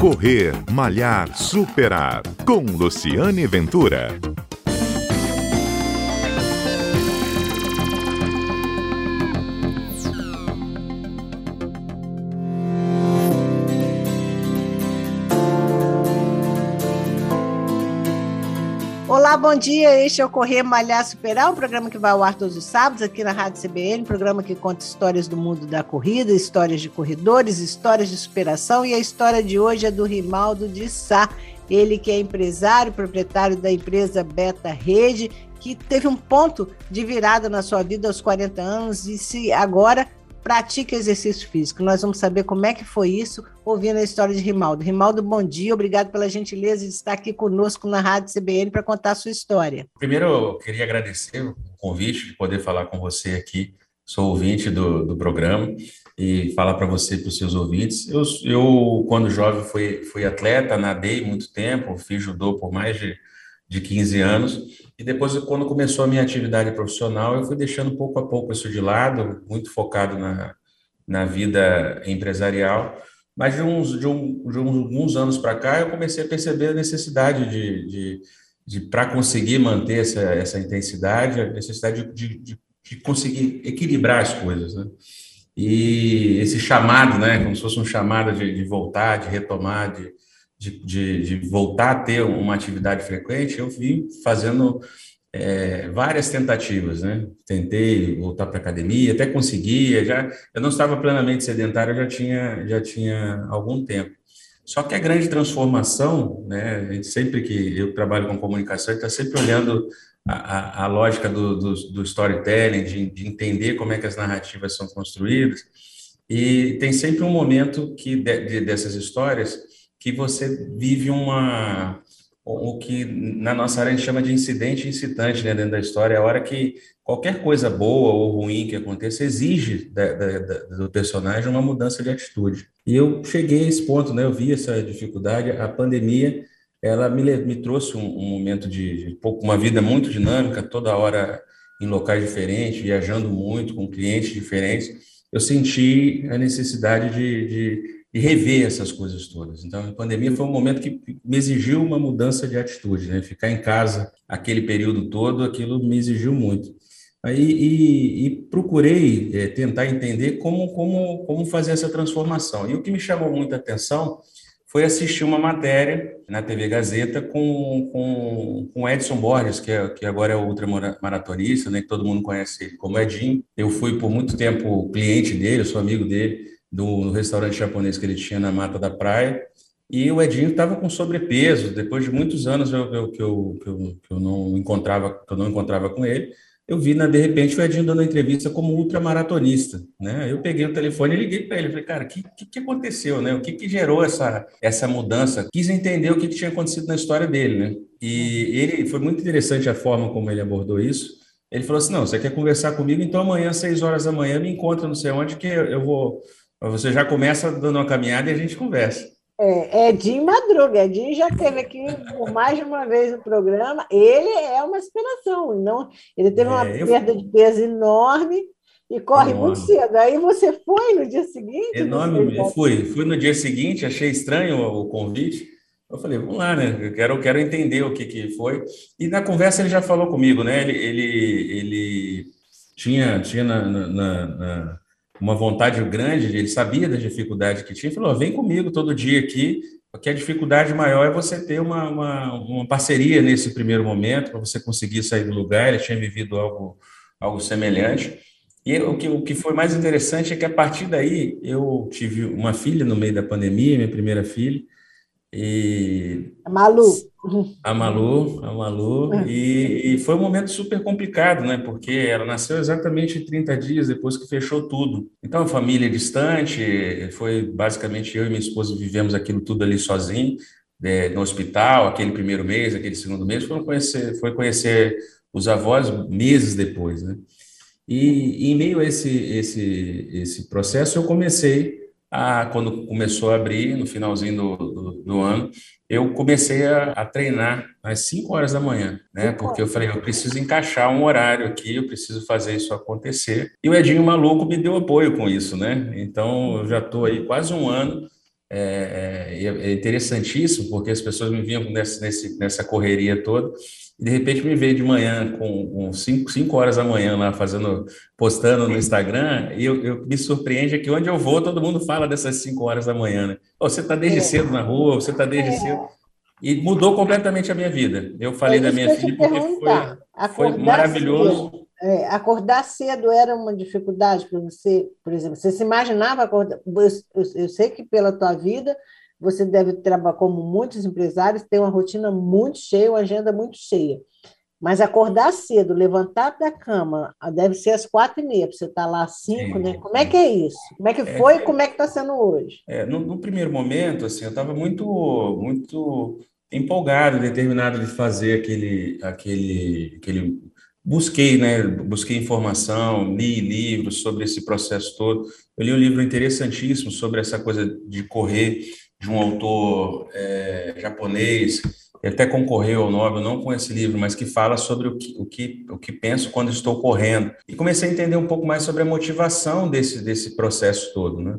Correr, Malhar, Superar. Com Luciane Ventura. Bom dia. Este é o Correr Malhar Superar, um programa que vai ao ar todos os sábados aqui na Rádio CBN, um programa que conta histórias do mundo da corrida, histórias de corredores, histórias de superação e a história de hoje é do Rimaldo de Sá. Ele que é empresário, proprietário da empresa Beta Rede, que teve um ponto de virada na sua vida aos 40 anos e se agora pratica exercício físico. Nós vamos saber como é que foi isso, ouvindo a história de Rimaldo. Rimaldo, bom dia, obrigado pela gentileza de estar aqui conosco na Rádio CBN para contar a sua história. Primeiro, eu queria agradecer o convite de poder falar com você aqui. Sou ouvinte do, do programa e falar para você e para os seus ouvintes. Eu, eu, quando jovem, fui, fui atleta, nadei muito tempo, fiz judô por mais de, de 15 anos e depois, quando começou a minha atividade profissional, eu fui deixando pouco a pouco isso de lado, muito focado na, na vida empresarial. Mas de uns, de, um, de alguns anos para cá, eu comecei a perceber a necessidade de, de, de para conseguir manter essa, essa intensidade, a necessidade de, de, de conseguir equilibrar as coisas. Né? E esse chamado, né, como se fosse um chamado de, de voltar, de retomar, de, de, de, de, voltar a ter uma atividade frequente, eu vim fazendo é, várias tentativas, né? Tentei voltar para academia, até conseguia, já eu não estava plenamente sedentário, já tinha já tinha algum tempo. Só que a grande transformação, né? A gente sempre que eu trabalho com comunicação, está sempre olhando a, a, a lógica do, do, do storytelling, de, de, entender como é que as narrativas são construídas. E tem sempre um momento que de, de, dessas histórias que você vive uma o que na nossa área a gente chama de incidente incitante né, dentro da história, é a hora que qualquer coisa boa ou ruim que aconteça exige da, da, da, do personagem uma mudança de atitude. E eu cheguei a esse ponto, né, eu vi essa dificuldade, a pandemia ela me, me trouxe um, um momento de, de, uma vida muito dinâmica, toda hora em locais diferentes, viajando muito, com clientes diferentes, eu senti a necessidade de, de e rever essas coisas todas. Então, a pandemia foi um momento que me exigiu uma mudança de atitude, né? Ficar em casa aquele período todo, aquilo me exigiu muito. Aí, e, e procurei é, tentar entender como, como, como fazer essa transformação. E o que me chamou muita atenção foi assistir uma matéria na TV Gazeta com, com, com Edson Borges, que, é, que agora é ultramaratonista, né, que todo mundo conhece como Edinho. Eu fui por muito tempo cliente dele, sou amigo dele do restaurante japonês que ele tinha na Mata da Praia. E o Edinho estava com sobrepeso. Depois de muitos anos eu, eu, que, eu, que, eu, que eu não encontrava que eu não encontrava com ele, eu vi, né, de repente, o Edinho dando entrevista como ultramaratonista, né? Eu peguei o telefone e liguei para ele, falei, cara, o que, que, que, aconteceu, né? O que, que gerou essa, essa mudança? Quis entender o que, que tinha acontecido na história dele, né? E ele, foi muito interessante a forma como ele abordou isso. Ele falou assim, não, você quer conversar comigo? Então amanhã, às seis horas da manhã, me encontra não sei onde, que eu vou você já começa dando uma caminhada e a gente conversa. É, Edinho Madruga. Edinho já esteve aqui por mais de uma vez no programa. Ele é uma inspiração. Não, ele teve uma é, perda de peso enorme e corre enorme. muito cedo. Aí você foi no dia seguinte? Enorme. Fui. Fui no dia seguinte, achei estranho o convite. Eu falei, vamos lá, né? Eu quero, eu quero entender o que, que foi. E na conversa ele já falou comigo, né? Ele, ele, ele tinha, tinha na, na, na uma vontade grande, ele sabia da dificuldade que tinha, falou: vem comigo todo dia aqui, porque a dificuldade maior é você ter uma, uma, uma parceria nesse primeiro momento, para você conseguir sair do lugar. Ele tinha vivido algo, algo semelhante. E o que, o que foi mais interessante é que a partir daí eu tive uma filha no meio da pandemia, minha primeira filha, e a Malu. A Malu, a Malu. É. E, e, foi um momento super complicado, né? Porque ela nasceu exatamente 30 dias depois que fechou tudo. Então, a família distante, foi basicamente eu e minha esposa vivemos aquilo tudo ali sozinho, é, no hospital, aquele primeiro mês, aquele segundo mês, foi conhecer, foi conhecer os avós meses depois, né? E, e em meio a esse, esse, esse processo, eu comecei a, quando começou a abrir, no finalzinho do, do, do ano, eu comecei a, a, treinar às 5 horas da manhã, né? Porque eu falei, eu preciso encaixar um horário aqui, eu preciso fazer isso acontecer. E o Edinho Maluco me deu apoio com isso, né? Então, eu já estou aí quase um ano é, é, é, interessantíssimo, porque as pessoas me vinham nessa, nessa correria toda, e de repente me veio de manhã, com 5 horas da manhã lá, fazendo, postando no Instagram, e eu, eu, me surpreende que onde eu vou, todo mundo fala dessas 5 horas da manhã, né? Oh, você está desde é. cedo na rua, você está desde é. cedo. E mudou completamente a minha vida. Eu falei é da minha filha porque foi, foi maravilhoso. Cedo. É, acordar cedo era uma dificuldade para você, por exemplo, você se imaginava acordar. Eu, eu, sei que pela tua vida você deve trabalhar como muitos empresários, tem uma rotina muito cheia, uma agenda muito cheia. Mas acordar cedo, levantar da cama, deve ser às quatro e meia, para você estar tá lá às cinco, né? Como é que é isso? Como é que foi é, e como é que está sendo hoje? É, no, no, primeiro momento, assim, eu estava muito, muito empolgado, determinado de fazer aquele, aquele, aquele busquei, né? Busquei informação, li livros sobre esse processo todo. Eu li um livro interessantíssimo sobre essa coisa de correr de um autor é, japonês que até concorreu ao Nobel, não com esse livro, mas que fala sobre o que, o que, o que penso quando estou correndo. E comecei a entender um pouco mais sobre a motivação desse, desse processo todo, né?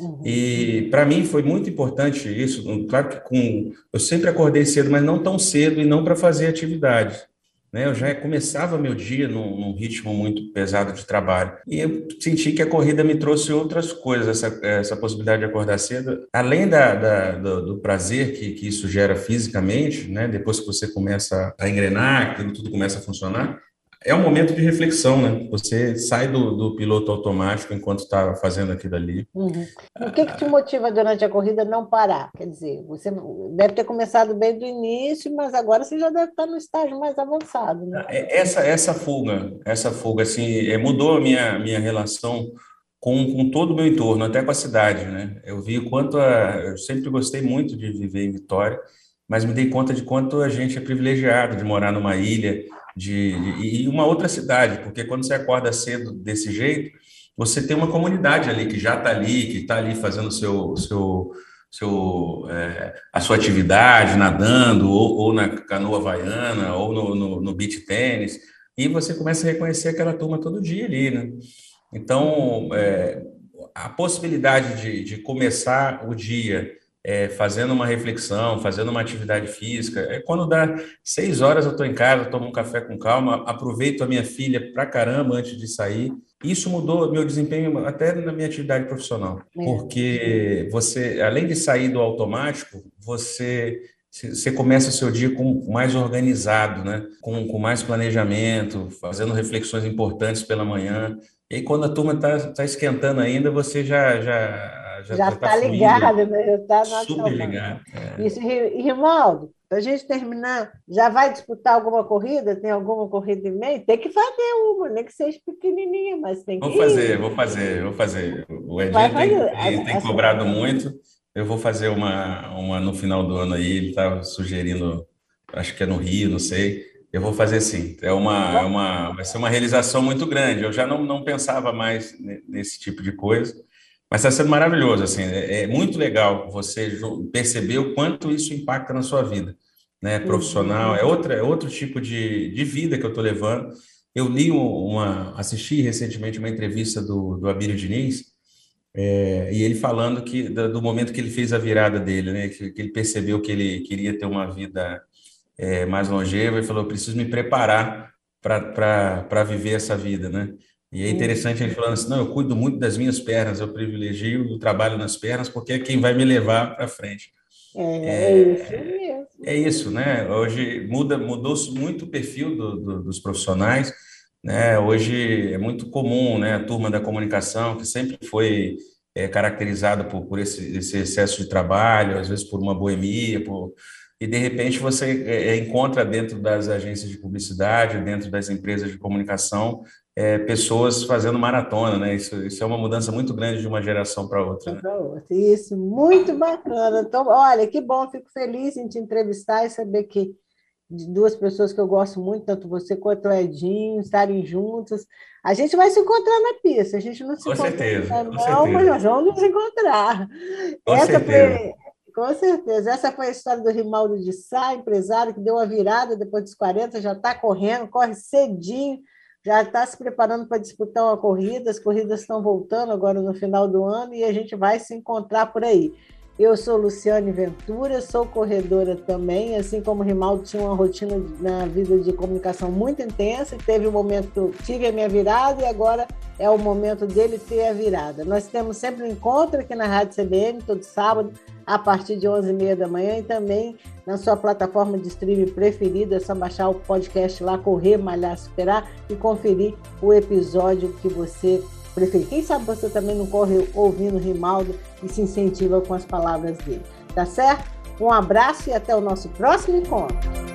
Uhum. E para mim foi muito importante isso. Claro que com, eu sempre acordei cedo, mas não tão cedo e não para fazer atividade. Né? Eu já começava meu dia num, num, ritmo muito pesado de trabalho. E eu senti que a corrida me trouxe outras coisas, essa, essa possibilidade de acordar cedo. Além da, da do, do, prazer que, que isso gera fisicamente, né? depois que você começa a engrenar, aquilo tudo começa a funcionar, é um momento de reflexão, né? Você sai do, do piloto automático enquanto está fazendo aquilo ali. Uhum. O que, que te motiva durante a corrida não parar? Quer dizer, você deve ter começado bem do início, mas agora você já deve estar no estágio mais avançado, né? É, essa, essa fuga, essa fuga, assim, é, mudou a minha, minha relação com, com todo o meu entorno, até com a cidade, né? Eu vi o quanto a, eu sempre gostei muito de viver em Vitória, mas me dei conta de quanto a gente é privilegiado de morar numa ilha, de, de, e uma outra cidade, porque quando você acorda cedo desse jeito, você tem uma comunidade ali que já está ali, que está ali fazendo seu, seu, seu, é, a sua atividade, nadando, ou, ou, na canoa havaiana, ou no, no, no beach tênis, e você começa a reconhecer aquela turma todo dia ali, né? Então, é, a possibilidade de, de começar o dia é, fazendo uma reflexão, fazendo uma atividade física. É quando dá seis horas eu estou em casa, tomo um café com calma, aproveito a minha filha pra caramba antes de sair. Isso mudou meu desempenho até na minha atividade profissional, é. porque você, além de sair do automático, você você começa o seu dia com mais organizado, né? com, com mais planejamento, fazendo reflexões importantes pela manhã. E aí, quando a turma está tá esquentando ainda, você já, já já está tá ligado, né? Já está Super ligado. É. Isso, Rimaldo, para a gente terminar, já vai disputar alguma corrida? Tem alguma corrida em meio? Tem que fazer uma, nem que seja pequenininha, mas tem que. Vou fazer, vou fazer, vou fazer. O Edinho tem, tem cobrado muito. Eu vou fazer uma, uma no final do ano aí. Ele estava sugerindo, acho que é no Rio, não sei. Eu vou fazer sim. É uma, é uma, vai ser uma realização muito grande. Eu já não, não pensava mais nesse tipo de coisa. Mas está sendo maravilhoso, assim, é, é, muito legal você perceber o quanto isso impacta na sua vida, né, profissional, é, outra, é outro tipo de, de vida que eu estou levando. Eu li uma, assisti recentemente uma entrevista do, do Abílio Diniz, é, e ele falando que do, do, momento que ele fez a virada dele, né, que, que ele percebeu que ele queria ter uma vida é, mais longeva, e falou, preciso me preparar para viver essa vida, né? E é interessante ele falando assim: não, eu cuido muito das minhas pernas, eu privilegio o trabalho nas pernas, porque é quem vai me levar para frente. É, é, isso mesmo. É isso, né? Hoje muda, mudou muito o perfil do, do, dos profissionais. Né? Hoje é muito comum né, a turma da comunicação, que sempre foi é, caracterizada por, por esse, esse, excesso de trabalho, às vezes por uma boemia, por, e de repente você é, encontra dentro das agências de publicidade, dentro das empresas de comunicação, é, pessoas fazendo maratona, né? Isso, isso é uma mudança muito grande de uma geração para outra. Né? Isso, muito bacana. Então, olha, que bom, fico feliz em te entrevistar e saber que de duas pessoas que eu gosto muito, tanto você quanto o Edinho, estarem juntas. A gente vai se encontrar na pista, a gente não se com encontra. Certeza, não, com certeza. mas nós vamos nos encontrar. Com Essa certeza. Com certeza. Essa foi a história do Rimaldo de Sá, empresário que deu uma virada depois dos 40, já está correndo, corre cedinho já está se preparando para disputar uma corrida, as corridas estão voltando agora no final do ano e a gente vai se encontrar por aí. Eu sou Luciane Ventura, sou corredora também, assim como o Rimaldo tinha uma rotina na vida de comunicação muito intensa, teve um momento tive a minha virada e agora é o momento dele ter a virada. Nós temos sempre um encontro aqui na Rádio CBN, todo sábado, a partir de 11h30 da manhã e também na sua plataforma de streaming preferida, é só baixar o podcast lá, Correr, Malhar, Superar e conferir o episódio que você preferir. Quem sabe você também não corre ouvindo o Rimaldo e se incentiva com as palavras dele. Tá certo? Um abraço e até o nosso próximo encontro.